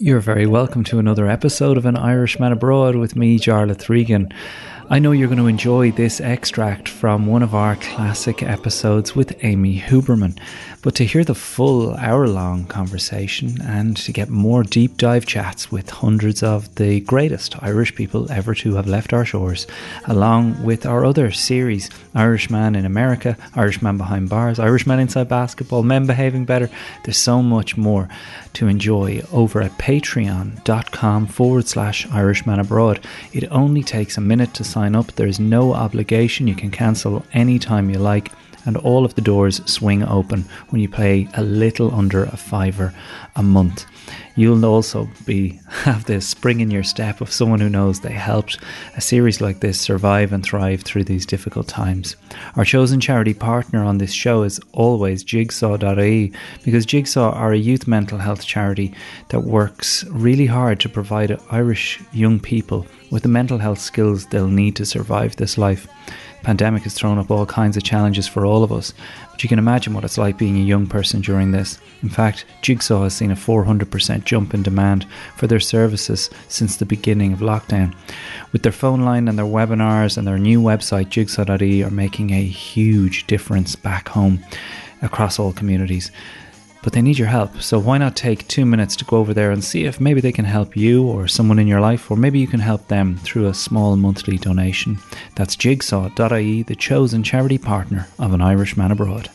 You're very welcome to another episode of An Irishman Abroad with me, Jarlath Regan. I know you're going to enjoy this extract from one of our classic episodes with Amy Huberman. But to hear the full hour long conversation and to get more deep dive chats with hundreds of the greatest Irish people ever to have left our shores, along with our other series Irishman in America, Irishman Behind Bars, Irishman Inside Basketball, Men Behaving Better, there's so much more to enjoy over at patreon.com forward slash Irishman Abroad. It only takes a minute to sign up, there is no obligation, you can cancel anytime you like and all of the doors swing open when you pay a little under a fiver a month. You'll also be have this spring in your step of someone who knows they helped a series like this survive and thrive through these difficult times. Our chosen charity partner on this show is always Jigsaw.ie because Jigsaw are a youth mental health charity that works really hard to provide Irish young people with the mental health skills they'll need to survive this life pandemic has thrown up all kinds of challenges for all of us, but you can imagine what it's like being a young person during this. In fact, Jigsaw has seen a 400% jump in demand for their services since the beginning of lockdown. With their phone line and their webinars and their new website, jigsaw.ie, are making a huge difference back home across all communities but they need your help. So why not take two minutes to go over there and see if maybe they can help you or someone in your life, or maybe you can help them through a small monthly donation. That's jigsaw.ie, the chosen charity partner of an Irishman abroad.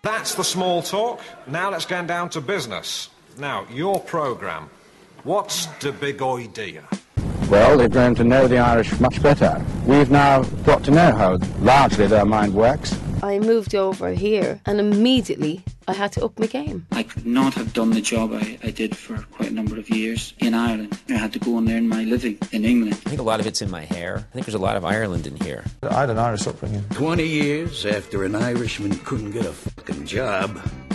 That's the small talk. Now let's get down to business. Now, your programme. What's the big idea? Well, they've grown to know the Irish much better. We've now got to know how largely their mind works. I moved over here and immediately I had to up my game. I could not have done the job I, I did for quite a number of years in Ireland. I had to go and learn my living in England. I think a lot of it's in my hair. I think there's a lot of Ireland in here. I had an Irish upbringing. 20 years after an Irishman couldn't get a fucking job,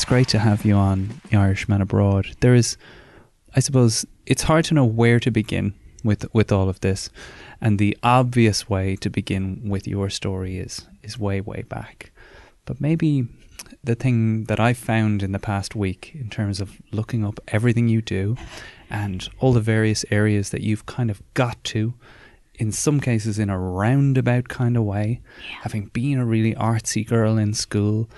it's great to have you on the Irishman Abroad. There is, I suppose, it's hard to know where to begin with with all of this, and the obvious way to begin with your story is is way way back. But maybe the thing that I've found in the past week, in terms of looking up everything you do, and all the various areas that you've kind of got to, in some cases in a roundabout kind of way, yeah. having been a really artsy girl in school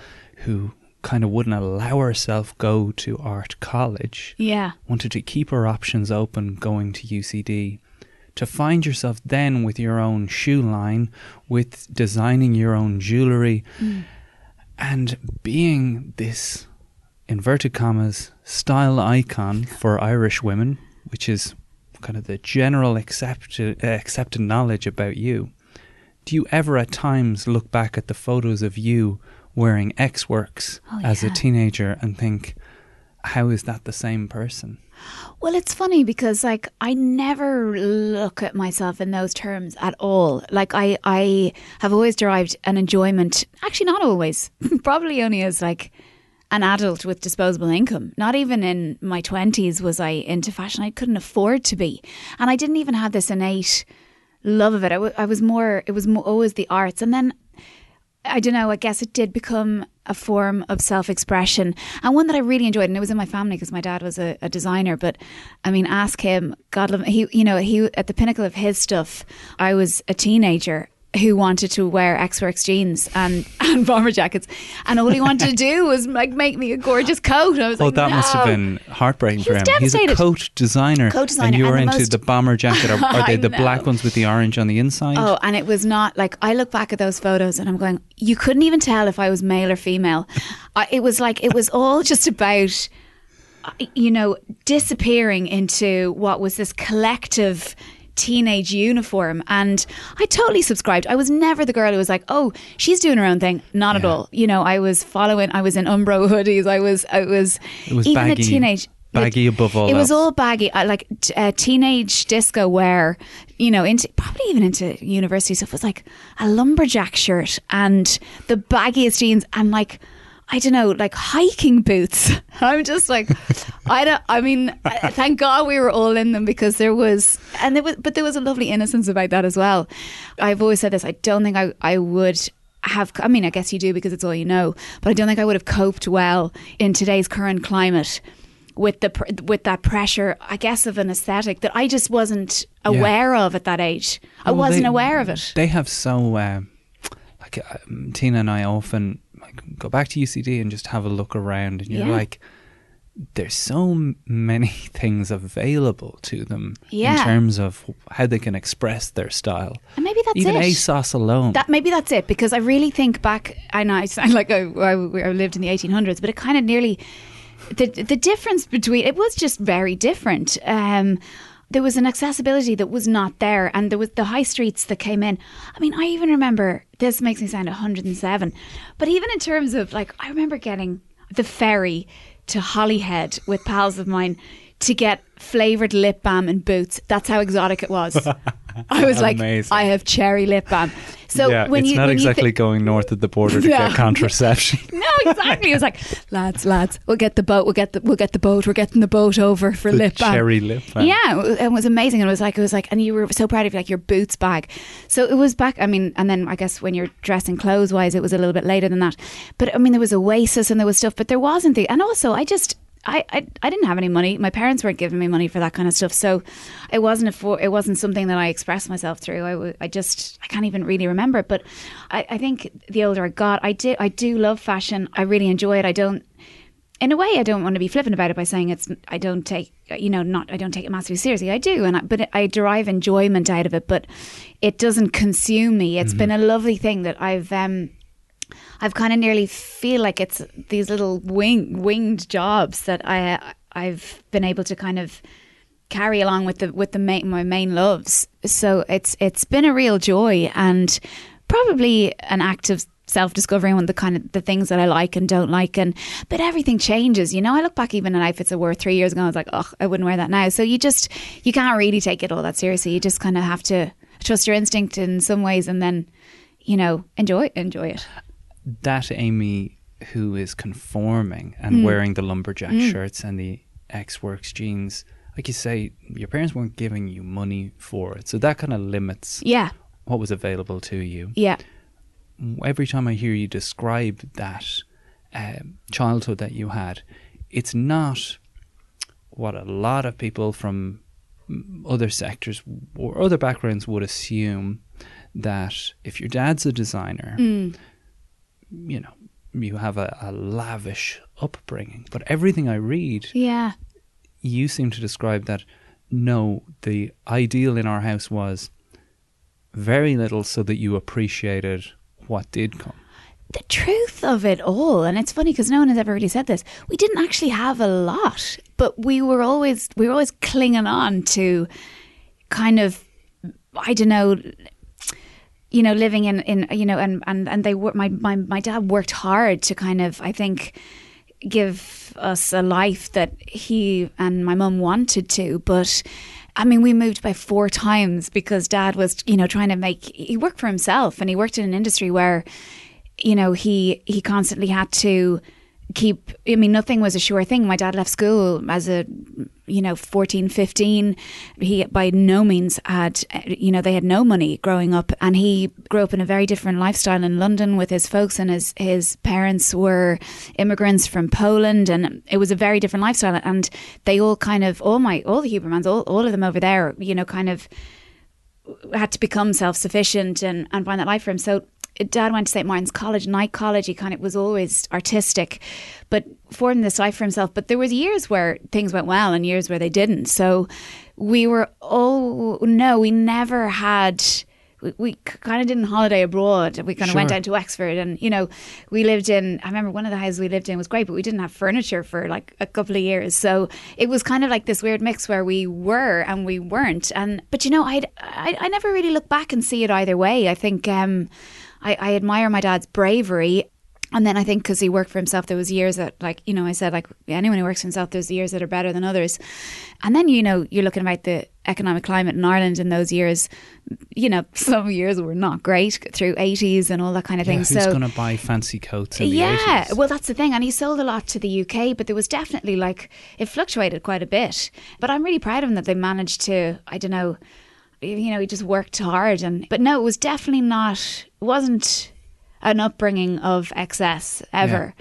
who kind of wouldn't allow herself go to art college. Yeah. Wanted to keep her options open going to UCD. To find yourself then with your own shoe line, with designing your own jewellery, mm. and being this inverted commas style icon for Irish women, which is kind of the general accepted accepted knowledge about you. Do you ever at times look back at the photos of you wearing X Works oh, as yeah. a teenager and think, how is that the same person? Well, it's funny because like I never look at myself in those terms at all. Like I I have always derived an enjoyment, actually not always, probably only as like an adult with disposable income. Not even in my 20s was I into fashion. I couldn't afford to be. And I didn't even have this innate love of it. I, w- I was more, it was more, always the arts. And then I don't know, I guess it did become a form of self expression and one that I really enjoyed. And it was in my family because my dad was a, a, designer. But I mean, ask him, God love him, he, you know, he, at the pinnacle of his stuff, I was a teenager who wanted to wear X Works jeans and, and bomber jackets, and all he wanted to do was like make me a gorgeous coat. I was oh, like, that no. must have been heartbreaking he for him. He's a coat designer, coat designer, and you were and into most, the bomber jacket. Are, are they the know. black ones with the orange on the inside? Oh, and it was not like I look back at those photos and I'm going, you couldn't even tell if I was male or female. I, it was like it was all just about uh, you know disappearing into what was this collective teenage uniform and I totally subscribed. I was never the girl who was like, "Oh, she's doing her own thing." Not at all. You know, I was following I was in Umbro hoodies. I was I was, It was even baggy, a teenage baggy above all It was all baggy, like uh, teenage disco wear. You know, into probably even into university stuff. Was like a lumberjack shirt and the baggiest jeans and like I don't know, like hiking boots. I'm just like, I don't. I mean, uh, thank God we were all in them because there was, and there was, but there was a lovely innocence about that as well. I've always said this. I don't think I, I would have. I mean, I guess you do because it's all you know. But I don't think I would have coped well in today's current climate with the with that pressure. I guess of an aesthetic that I just wasn't Yeah. aware of at that age. I Well, wasn't they- aware of it. They have so um, like um, Tina and I often like go back to UCD and just have a look around, and you're Yeah. like, there's so many things available to them Yeah. in terms of how they can express their style. And maybe that's Even it. ASOS alone. That maybe that's it because I really think back. I know I sound like I, I, I lived in the 1800s, but it kind of nearly the the difference between it was just very different. Um, there was an accessibility that was not there, and there was the high streets that came in. I mean, I even remember this makes me sound 107, but even in terms of like, I remember getting the ferry to Holyhead with pals of mine to get flavored lip balm and boots. That's how exotic it was. I was like, Amazing. I have cherry lip balm. So yeah, when it's you not when exactly going north of the border to No. get contraception. no, exactly. It was like, lads, lads, we'll get the boat. We'll get the we'll get the boat. We're getting the boat over for The lip balm. cherry lip balm. Yeah, it was- it was amazing. And it was like it was like, and you were so proud of like your boots bag. So it was back. I mean, and then I guess when you're dressing clothes wise, it was a little bit later than that. But I mean, there was Oasis and there was stuff, but there wasn't the. And also, I just. I, I, I didn't have any money. My parents weren't giving me money for that kind of stuff, so it wasn't a for, it wasn't something that I expressed myself through. I, w- I just I can't even really remember it. But I, I think the older I got, I did I do love fashion. I really enjoy it. I don't in a way, I don't want to be flippant about it by saying it's. I don't take, you know, not. I don't take it massively seriously. I do, and I, but I derive enjoyment out of it. But it doesn't consume me. It's been a lovely thing that I've. um I've kind of nearly feel like it's these little wing winged jobs that I I've been able to kind of carry along with the with the main, my main loves. So it's it's been a real joy and probably an act of self discovery on the kind of the things that I like and don't like and but everything changes you know? I look back even at outfits that were three years ago I was like oh I wouldn't wear that now. So you just you can't really take it all that seriously you just kind of have to trust your instinct in some ways and then you know enjoy enjoy it that Amy who is conforming and Mm. wearing the lumberjack Mm. shirts and the X Works jeans, like you say, your parents weren't giving you money for it. So that kind of limits yeah what was available to you. yeah Every time I hear you describe that um, childhood that you had, it's not what a lot of people from other sectors or other backgrounds would assume that if your dad's a designer, Mm. You know, you have a, a lavish upbringing. But everything I read, yeah you seem to describe that no, the ideal in our house was very little so that you appreciated what did come. the truth of it all and it's funny because no one has ever really said this we didn't actually have a lot but we were always we were always clinging on to kind of i don't know you know living in in you know and and and they were my my my dad worked hard to kind of i think give us a life that he and my mum wanted to but I mean, we moved by four times because dad was, you know, trying to make, he worked for himself and he worked in an industry where, you know, he, he constantly had to keep, I mean, nothing was a sure thing. My dad left school as a, you know, 14, 15. He by no means had, you know, they had no money growing up and he grew up in a very different lifestyle in London with his folks and his, his parents were immigrants from Poland and it was a very different lifestyle and they all kind of, all my, all the Hubermans, all, all of them over there, you know, kind of had to become self sufficient and, and find that life for him. So dad went to St. Martin's College, night college. He kind of was always artistic, but formed this life for himself. But there was years where things went well and years where they didn't. So we were oh no, we never had we, we kind of didn't holiday abroad. We kind of went down to Wexford, and you know, we lived in. I remember one of the houses we lived in was great, but we didn't have furniture for like a couple of years. So it was kind of like this weird mix where we were and we weren't. And but you know, I'd, I I never really look back and see it either way. I think um, I, I admire my dad's bravery. And then I think because he worked for himself, there was years that, like you know, I said like anyone who works for himself, there's years that are better than others. And then you know, you're looking about the economic climate in Ireland in those years. You know, some years were not great through 80s and all that kind of Yeah, thing. who's so going to buy fancy coats in the yeah, 80s? well, that's the thing. And he sold a lot to the UK, but there was definitely like it fluctuated quite a bit. But I'm really proud of him that they managed to. I don't know, you know, he just worked hard. And but no, it was definitely not. It wasn't an upbringing of excess ever.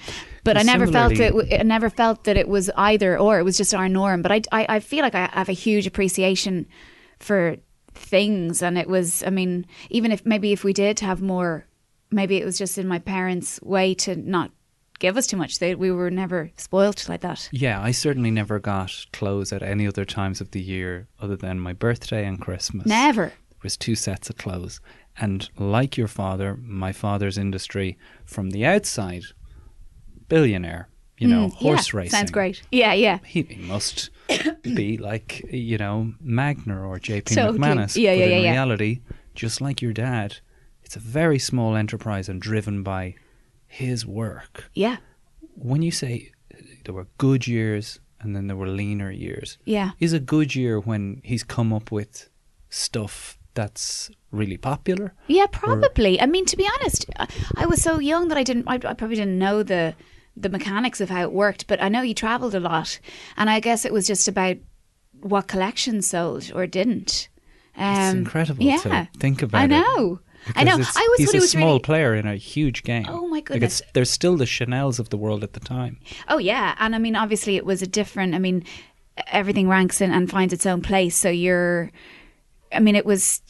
But I never felt it. I never felt that it was either or. It was just our norm. But I, I, I feel like I have a huge appreciation for things, and it was. I mean, even if maybe if we did have more, maybe it was just in my parents' way to not give us too much. They, we were never spoilt like that. Yeah, I certainly never got clothes at any other times of the year other than my birthday and Christmas. Never. There was two sets of clothes. And like your father, my father's industry from the outside, billionaire, you know, Mm, yeah, horse racing. Sounds great. Yeah, yeah. He must be like, you know, Magnier or JP Totally. McManus. Yeah, but yeah, in yeah, yeah. reality, just like your dad, it's a very small enterprise and driven by his work. Yeah. When you say there were good years and then there were leaner years, Yeah. is a good year when he's come up with stuff that's really popular? Yeah, probably. I mean, to be honest, I- was so young that I didn't. I, I probably didn't know the the mechanics of how it worked. But I know he travelled a lot, and I guess it was just about what collections sold or didn't. Um, It's incredible Yeah, to think about I it. I know. I he's thought a it was small player in a huge game. Oh, my Like goodness. it's, there's still the Chanel's of the world at the time. Oh yeah, and I mean, obviously, it was a different. I mean, everything ranks in and finds its own place. So you're. I mean, it was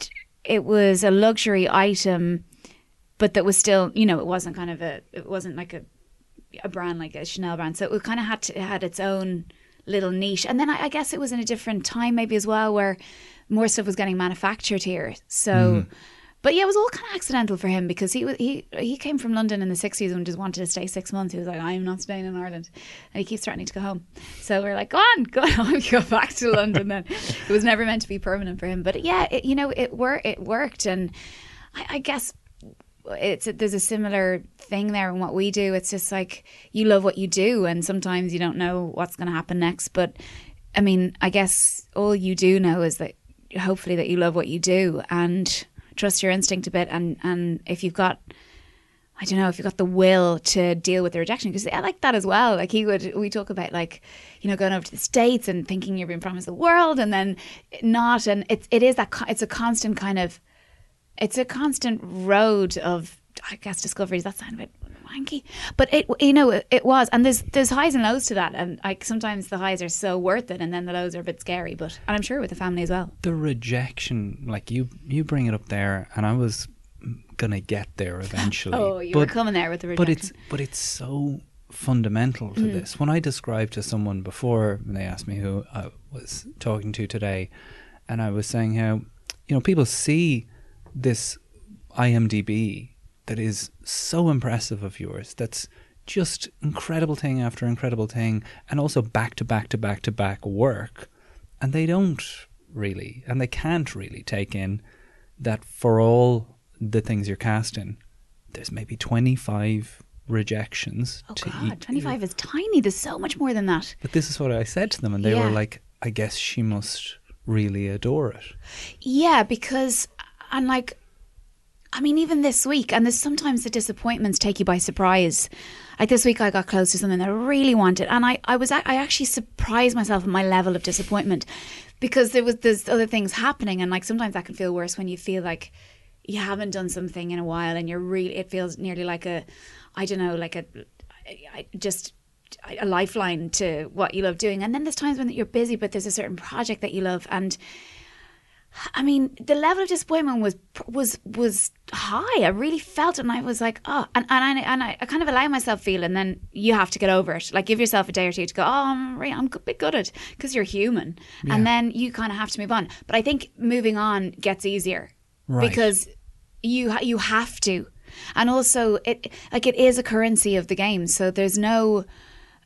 it was a luxury item, but that was still, you know, it wasn't kind of a. It wasn't like a a brand like a Chanel brand. So it kind of had to, it had its own little niche. And then I, I guess it was in a different time maybe as well where more stuff was getting manufactured here. So Mhm. But yeah, it was all kind of accidental for him because he he he came from London in the sixties and just wanted to stay six months. He was like, I'm not staying in Ireland, and he keeps threatening to go home. So we're like, go on, go on, go back to London. Then it was never meant to be permanent for him. But yeah, it, you know, it wor- it worked, and I, I guess it's there's a similar thing there in what we do. It's just like you love what you do, and sometimes you don't know what's going to happen next. But I mean, I guess all you do know is that hopefully that you love what you do and trust your instinct a bit. And and if you've got I don't know if you've got the will to deal with the rejection because I like that as well. Like he would, we talk about like, you know, going over to the states and thinking you're being promised the world and then not, and it's it is that it's a constant kind of, it's a constant road of I guess discoveries. That bit wanky, but it you know it, it was, and there's there's highs and lows to that, and like sometimes the highs are so worth it, and then the lows are a bit scary. But and I'm sure with the family as well. The rejection, like you, you bring it up there, and I was gonna get there eventually. Oh, you were coming there with the rejection. But it's but it's so fundamental to Mm. this. When I described to someone before, when they asked me who I was talking to today, and I was saying how you know people see this IMDb that is so impressive of yours. That's just incredible thing after incredible thing, and also back to back to back to back work, and they don't really, and they can't really take in that for all the things you're casting, there's maybe 25 rejections. Oh to God, eat. 25 is tiny. There's so much more than that. But this is what I said to them, and they Yeah. were like, I guess she must really adore it. Yeah, because and like I mean, even this week, and there's sometimes the disappointments take you by surprise. Like this week, I got close to something that I really wanted, and I, I was, I actually surprised myself at my level of disappointment because there was there's other things happening, and like sometimes that can feel worse when you feel like you haven't done something in a while, and you're really, it feels nearly like a, I don't know, like a, I, just a lifeline to what you love doing. And then there's times when you're busy, but there's a certain project that you love, and I mean, the level of disappointment was was was high. I really felt it, and I was like, oh, and and I, and I, I kind of allow myself feel, and then you have to get over it. Like, give yourself a day or two to go. Oh, I'm re- I'm a bit gutted because you're human, Yeah. and then you kind of have to move on. But I think moving on gets easier Right. because you you have to, and also it like it is a currency of the game. So there's no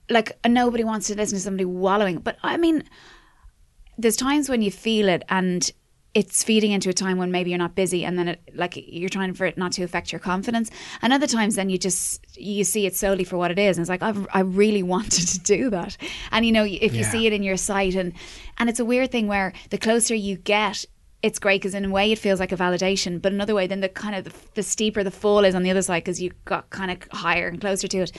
like nobody wants to listen to somebody wallowing. But I mean, there's times when you feel it and it's feeding into a time when maybe you're not busy and then it like you're trying for it not to affect your confidence. And other times then you just you see it solely for what it is. And it's like I've, i really wanted to do that. And you know if you Yeah. see it in your sight and and it's a weird thing where the closer you get it's great because in a way it feels like a validation. But another way then the kind of the, the steeper the fall is on the other side because you got kind of higher and closer to it.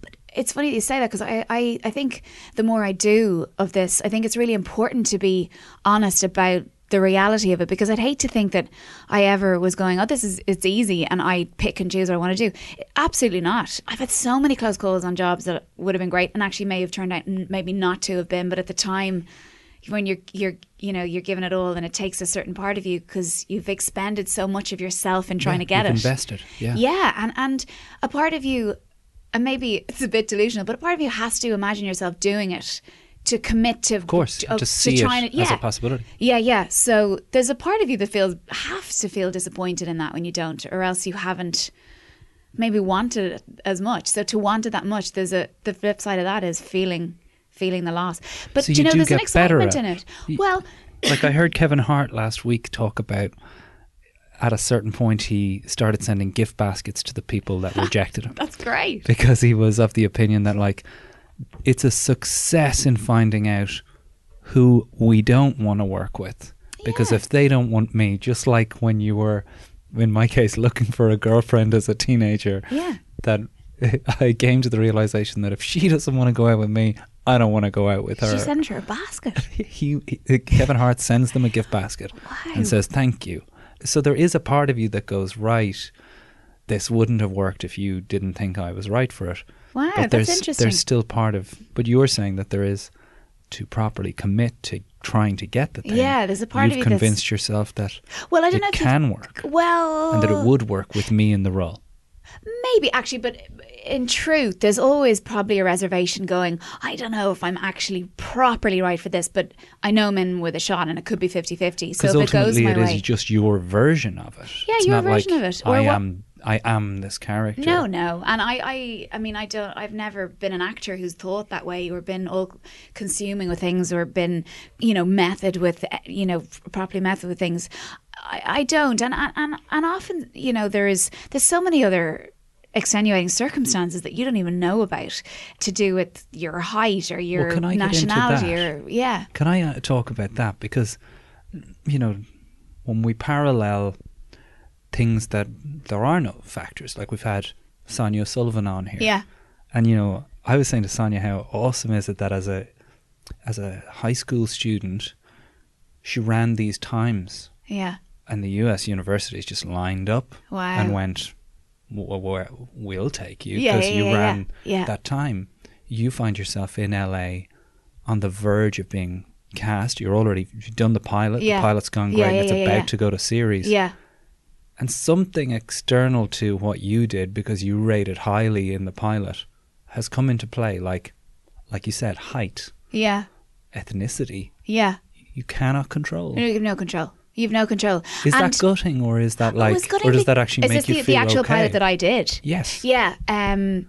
But it's funny you say that because I, I, I think the more I do of this, I think it's really important to be honest about the reality of it because I'd hate to think that I ever was going, oh, this is it's easy and I pick and choose what I want to do. Absolutely not. I've had so many close calls on jobs that would have been great and actually may have turned out maybe not to have been, but at the time when you're you're you know you're giving it all and it takes a certain part of you because you've expended so much of yourself in trying Yeah, to get it invested, yeah. yeah and and a part of you and maybe it's a bit delusional but a part of you has to imagine yourself doing it to commit to of course, to see it trying as a possibility. yeah yeah. So there's a part of you that feels has to feel disappointed in that when you don't or else you haven't maybe wanted it as much. So to want it that much there's a the flip side of that is feeling feeling the loss. But So you you know there's an excitement in it. You- well like I heard Kevin Hart last week talk about at a certain point he started sending gift baskets to the people that rejected him. That's great. Because he was of the opinion that like it's a success in finding out who we don't want to work with because if they don't want me just like when you were in my case looking for a girlfriend as a teenager Yeah. that I came to the realization that if she doesn't want to go out with me I don't want to go out with her she sends her a basket he, he Kevin Hart sends them a gift basket Wow. and says thank you. So there is a part of you that goes right. This wouldn't have worked if you didn't think I was right for it. Wow, but that's there's, interesting. There's still part of, but you're saying that there is to properly commit to trying to get the thing. Yeah, there's a part You've of you that's- convinced yourself that well I don't it know you- can work well and that it would work with me in the role. Maybe actually, but in truth, there's always probably a reservation going, I don't know if I'm actually properly right for this, but I know I'm in with a shot and it could be 50 50. So if it goes my it is way. just your version of it. Yeah, it's your version like of it, or I what- am. I am this character. No, no, and I, I, I mean, I don't. I've never been an actor who's thought that way, or been all consuming with things, or been, you know, method with, you know, properly method with things. I, I don't, and and and often, you know, there is there's so many other extenuating circumstances that you don't even know about to do with your height or your can I get into nationality or yeah Can I uh, talk about that? Because, you know, when we parallel things that there are no factors, like we've had Sonia Sullivan on here. yeah And, you know, I was saying to Sonia how awesome is it that as a as a high school student, she ran these times yeah and the US universities just lined up Wow. and went, "W- w- "We'll take you because yeah, you yeah, yeah. ran Yeah. that time." You find yourself in LA on the verge of being cast. You're already you've done the pilot. Yeah. The pilot's gone Yeah, great. it's yeah, about yeah. to go to series. yeah And something external to what you did because you rated highly in the pilot has come into play. Like, like you said, height, yeah ethnicity. yeah You cannot control. you have no control you have no control Is And- that gutting, or is that Oh, like, or does that actually is make this you the, feel the actual okay? pilot that I did? Yes. Yeah. Um,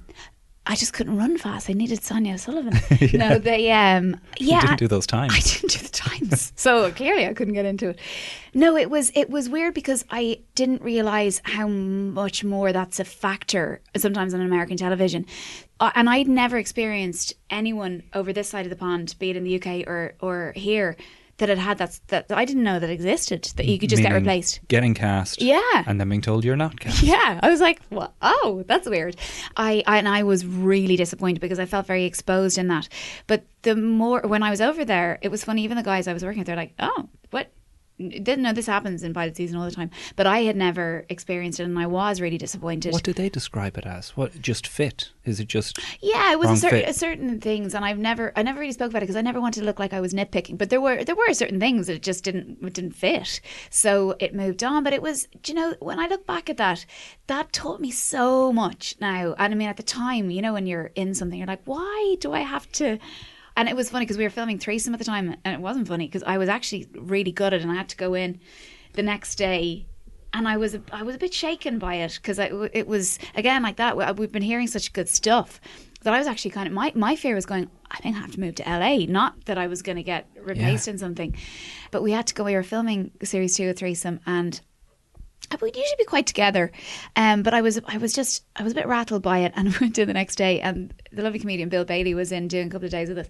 I just couldn't run fast. I needed Sonia Sullivan. No, they. Um, You yeah, didn't do those times. I didn't do the times, so clearly I couldn't get into it. No, it was it was weird because I didn't realize how much more that's a factor sometimes on American television, uh, and I'd never experienced anyone over this side of the pond, be it in the UK or or here, that had had that that I didn't know that existed. That you could just get replaced. Getting cast. Yeah. And then being told you're not cast. Yeah, I was like, "What? Oh, that's weird." I, I and I was really disappointed because I felt very exposed in that. But the more when I was over there, it was funny. Even the guys I was working with, they're like, "Oh, what?" Didn't know this happens in pilot season all the time, but I had never experienced it, and I was really disappointed. What do they describe it as? What just fit? Is it just Yeah, it was a certain, fit? a certain things, and I've never, I never really spoke about it because I never wanted to look like I was nitpicking. But there were, there were certain things that just didn't, it didn't fit. So it moved on. But it was, do you know, when I look back at that, that taught me so much now. And I mean, at the time, you know, when you're in something, you're like, why do I have to? And it was funny because we were filming threesome at the time, and it wasn't funny because I was actually really gutted, and I had to go in the next day and I was I was a bit shaken by it because it was again like that. We've been hearing such good stuff that I was actually kind of my my fear was going. I think I have to move to LA. Not that I was going to get replaced yeah. in something, but we had to go. We were filming series two of threesome, and we'd usually be quite together. Um, but I was I was just I was a bit rattled by it, and went to the next day, and the lovely comedian Bill Bailey was in doing a couple of days with us,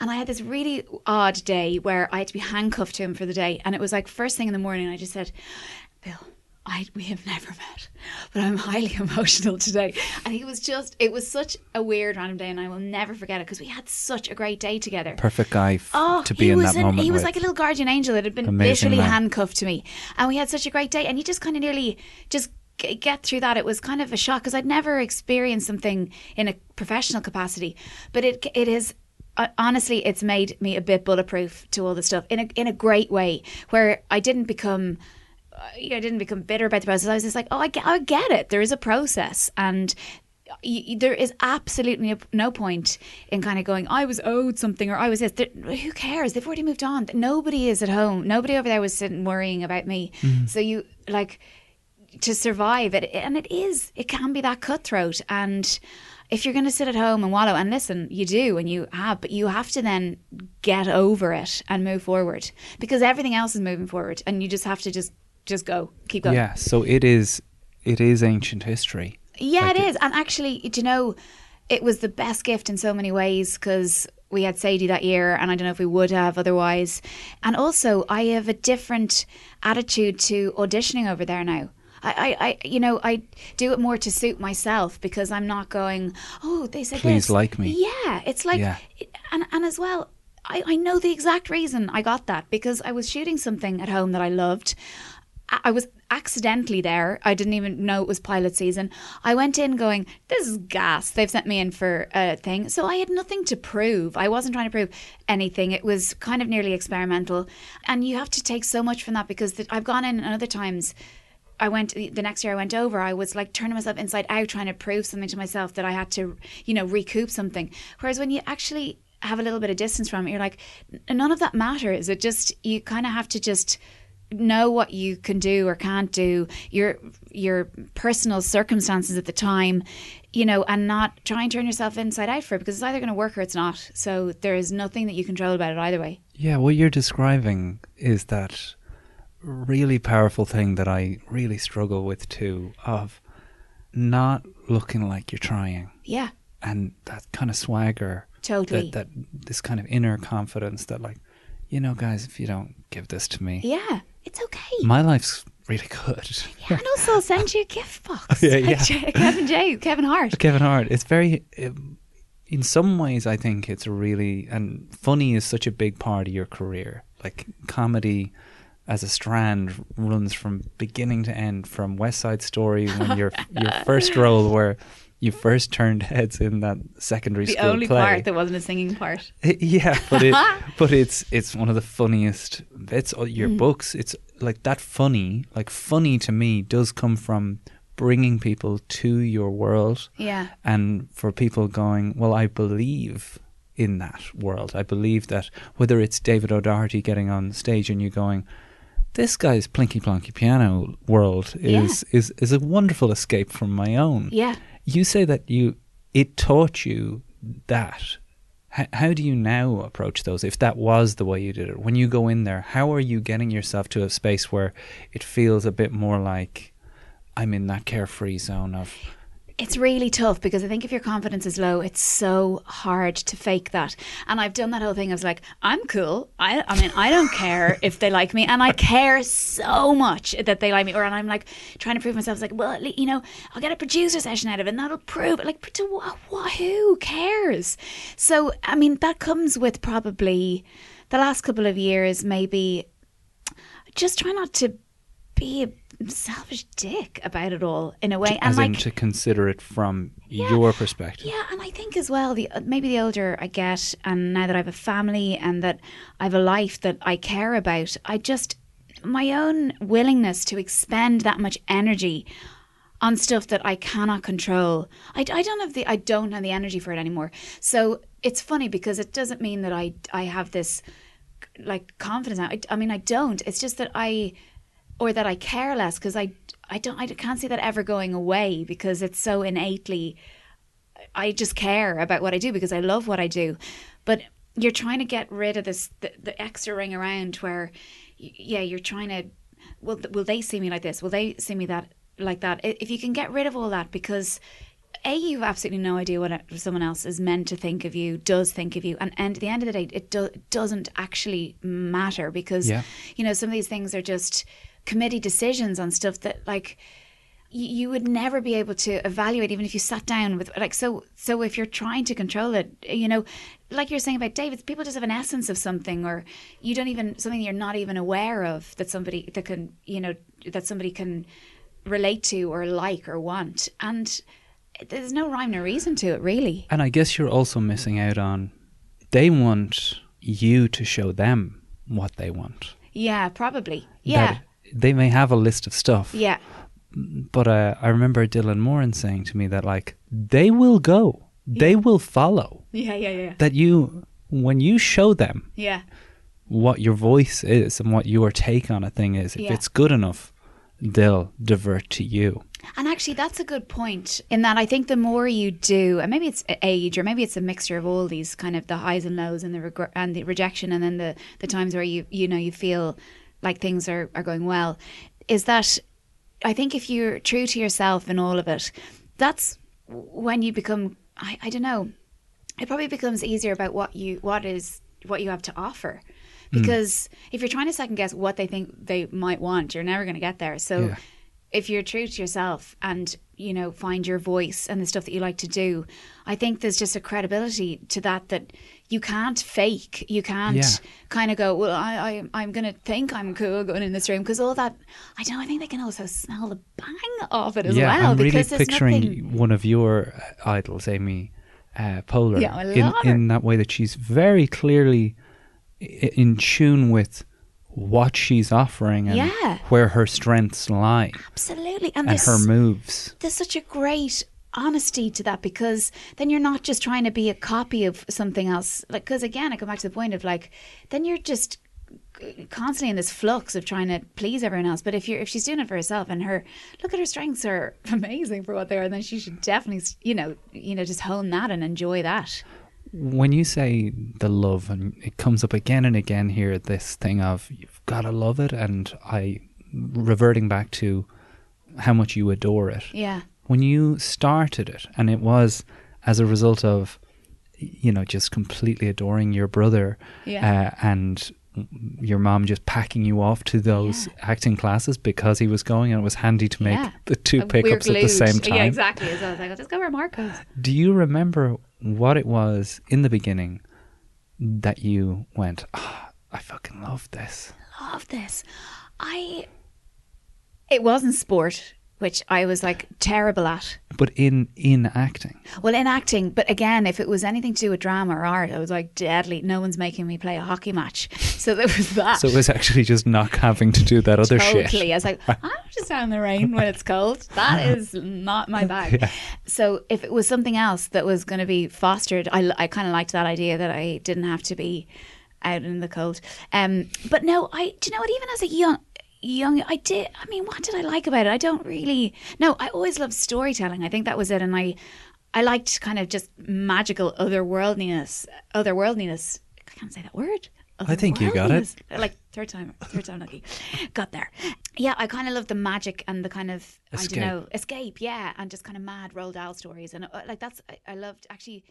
and I had this really odd day where I had to be handcuffed to him for the day, and it was like first thing in the morning. I just said, Bill, I we have never met, but I'm highly emotional today. And he was just it was such a weird random day, and I will never forget it because we had such a great day together. Perfect guy f- oh, to be in that an, moment. He was with. like a little guardian angel that had been literally man. handcuffed to me, and we had such a great day. And he just kind of nearly just get through that. It was kind of a shock because I'd never experienced something in a professional capacity, but it it is uh, honestly, it's made me a bit bulletproof to all the stuff in a in a great way, where I didn't become I didn't become bitter about the process. I was just like, oh, I get, I get it. There is a process, and you, there is absolutely no point in kind of going, I was owed something or I was this. There, who cares? They've already moved on. Nobody is at home. Nobody over there was sitting worrying about me. Mm. So you like to survive it, and it is. It can be that cutthroat, and if you're going to sit at home and wallow, and listen, you do, and you have, but you have to then get over it and move forward because everything else is moving forward, and you just have to just just go, keep going. Yeah, so it is it is ancient history. Yeah, like it is. And actually, do you know, it was the best gift in so many ways because we had Sadie that year, and I don't know if we would have otherwise. And also, I have a different attitude to auditioning over there now. I, I, I, you know, I do it more to suit myself because I'm not going. Oh, they said please this. like me. Yeah, it's like, yeah. and and as well, I, I know the exact reason I got that because I was shooting something at home that I loved. I was accidentally there. I didn't even know it was pilot season. I went in going, this is gas. They've sent me in for a thing. So I had nothing to prove. I wasn't trying to prove anything. It was kind of nearly experimental. And you have to take so much from that because the, I've gone in and other times. I went the next year I went over, I was like turning myself inside out trying to prove something to myself that I had to, you know, recoup something. Whereas when you actually have a little bit of distance from it, you're like, none of that matters. It just, you kind of have to just know what you can do or can't do, your your personal circumstances at the time, you know, and not try and turn yourself inside out for it because it's either going to work or it's not. So there is nothing that you control about it either way. Yeah, what you're describing is that really powerful thing that I really struggle with too of not looking like you're trying. Yeah. And that kind of swagger. Totally. That, that this kind of inner confidence that like, you know, guys, if you don't give this to me. Yeah okay. My life's really good. Yeah, and also I'll send you a gift box. yeah, yeah. Kevin J, Kevin Hart. Kevin Hart. It's very. It, in some ways, I think it's really and funny is such a big part of your career. Like comedy as a strand runs from beginning to end, from West Side Story when your your first role where you first turned heads in that secondary school. the school only play. part that wasn't a singing part. yeah, but it, but it's it's one of the funniest bits. of Your mm. books, it's like that funny. Like funny to me does come from bringing people to your world. Yeah, and for people going, well, I believe in that world. I believe that whether it's David O'Doherty getting on stage and you going, this guy's plinky plonky piano world is yeah. is is a wonderful escape from my own. Yeah. You say that you it taught you that. H- how do you now approach those? If that was the way you did it, when you go in there, how are you getting yourself to a space where it feels a bit more like I'm in that carefree zone of it's really tough because I think if your confidence is low, it's so hard to fake that. And I've done that whole thing I was like, I'm cool. I, I mean, I don't care if they like me, and I care so much that they like me. Or and I'm like trying to prove myself. It's like, well, you know, I'll get a producer session out of it, and that'll prove it. Like, to what? what who cares? So, I mean, that comes with probably the last couple of years, maybe just try not to be a selfish dick about it all in a way, as and in like to consider it from yeah, your perspective. Yeah, and I think as well, the maybe the older I get, and now that I have a family and that I have a life that I care about, I just my own willingness to expend that much energy on stuff that I cannot control. I, I don't have the I don't have the energy for it anymore. So it's funny because it doesn't mean that I I have this like confidence. I, I mean I don't. It's just that I or that I care less because I I don't I can't see that ever going away because it's so innately I just care about what I do because I love what I do. But you're trying to get rid of this the, the extra ring around where yeah, you're trying to will will they see me like this? Will they see me that like that? If you can get rid of all that because a you have absolutely no idea what uh, someone else is meant to think of you does think of you and, and at the end of the day it do, doesn't actually matter because Yeah. you know some of these things are just committee decisions on stuff that like you, would never be able to evaluate even if you sat down with like so so if you're trying to control it you know like you're saying about David people just have an essence of something or you don't even something you're not even aware of that somebody that can you know that somebody can relate to or like or want. And there's no rhyme or reason to it really. And I guess you're also missing out on they want you to show them what they want. yeah probably. Yeah. That they may have a list of stuff. yeah But uh, I remember Dylan Moran saying to me that like they will go. They will follow. yeah yeah yeah That you when you show them yeah what your voice is and what your take on a thing is, if Yeah. it's good enough, they'll divert to you. And actually, that's a good point. In that, I think the more you do, and maybe it's age, or maybe it's a mixture of all these kind of the highs and lows, and the regret and the rejection, and then the the times where you you know you feel like things are are going well, is that I think if you're true to yourself in all of it, that's when you become. I, I don't know. It probably becomes easier about what you what is what you have to offer. Hmm. Because if you're trying to second guess what they think they might want, you're never going to get there. So Yeah. if you're true to yourself and you know find your voice and the stuff that you like to do i think there's just a credibility to that that you can't fake you can't Yeah. kind of go well i, I i'm gonna think i'm cool going in this room because all that i don't know i think they can also smell the bang of it as yeah, well I'm really picturing nothing one of your uh, idols, Amy uh, Poehler, Yeah, in, in that way that she's very clearly in tune with what she's offering and Yeah. where her strengths lie absolutely and, and her moves. there's such a great honesty to that because then you're not just trying to be a copy of something else like because again i come back to the point of like then you're just constantly in this flux of trying to please everyone else but if you're if she's doing it for herself and her look at her strengths are amazing for what they are then she should definitely you know you know just hone that and enjoy that When you say the love, and it comes up again and again here, this thing of you've got to love it, and I reverting back to how much you adore it. yeah when you started it and it was as a result of you know just completely adoring your brother Yeah. uh, and your mom just packing you off to those acting classes because he was going and it was handy to make Yeah. the two pickups at the same time. yeah exactly. So i was like just go where mark goes. Do you remember what it was in the beginning that you went ah, i fucking love this. Love this. I it wasn't sport which i was like terrible at but in in acting Well, in acting, but again, if it was anything to do with drama or art, I was like deadly. No one's making me play a hockey match, so there was that. so it was actually just not having to do that other totally. shit I was like, I'm just out in the rain when it's cold. That is not my bag. Yeah. So if it was something else that was going to be fostered, I, I kind of liked that idea that I didn't have to be out in the cold. Um, but no, I do you know what? Even as a young young I did I mean what did I like about it? I don't really no I always loved storytelling. I think that was it and I I liked kind of just magical otherworldliness otherworldliness. I can't say that word. I think you got it. Like third time third time lucky. Got there. Yeah I kind of love the magic and the kind of Escape. I don't know escape yeah and just kind of mad Roald Dahl stories and uh, like that's I, I loved actually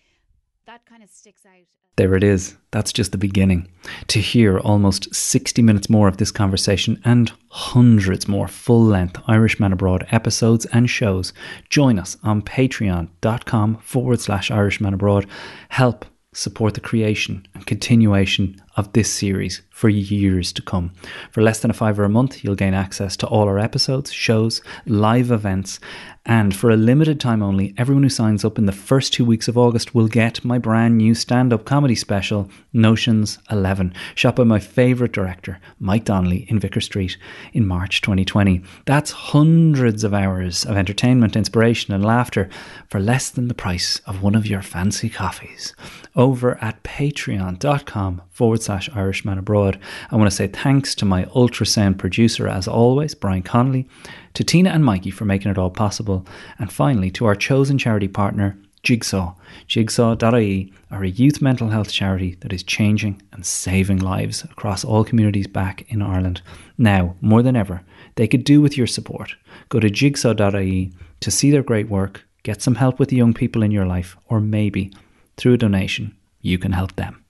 that kind of sticks out There it is. That's just the beginning. To hear almost 60 minutes more of this conversation and hundreds more full length Irishman Abroad episodes and shows, join us on patreon.com forward slash Irishman Abroad. Help support the creation and continuation of this series for years to come. For less than a fiver a month, you'll gain access to all our episodes, shows, live events, and for a limited time only, everyone who signs up in the first two weeks of August will get my brand new stand up comedy special, Notions 11, shot by my favourite director, Mike Donnelly, in Vicar Street in March 2020. That's hundreds of hours of entertainment, inspiration, and laughter for less than the price of one of your fancy coffees. Over at patreon.com forward forward slash Irishman Abroad. I want to say thanks to my ultrasound producer, as always, Brian Connolly, to Tina and Mikey for making it all possible, and finally to our chosen charity partner, Jigsaw. Jigsaw.ie are a youth mental health charity that is changing and saving lives across all communities back in Ireland. Now, more than ever, they could do with your support. Go to jigsaw.ie to see their great work, get some help with the young people in your life, or maybe through a donation, you can help them.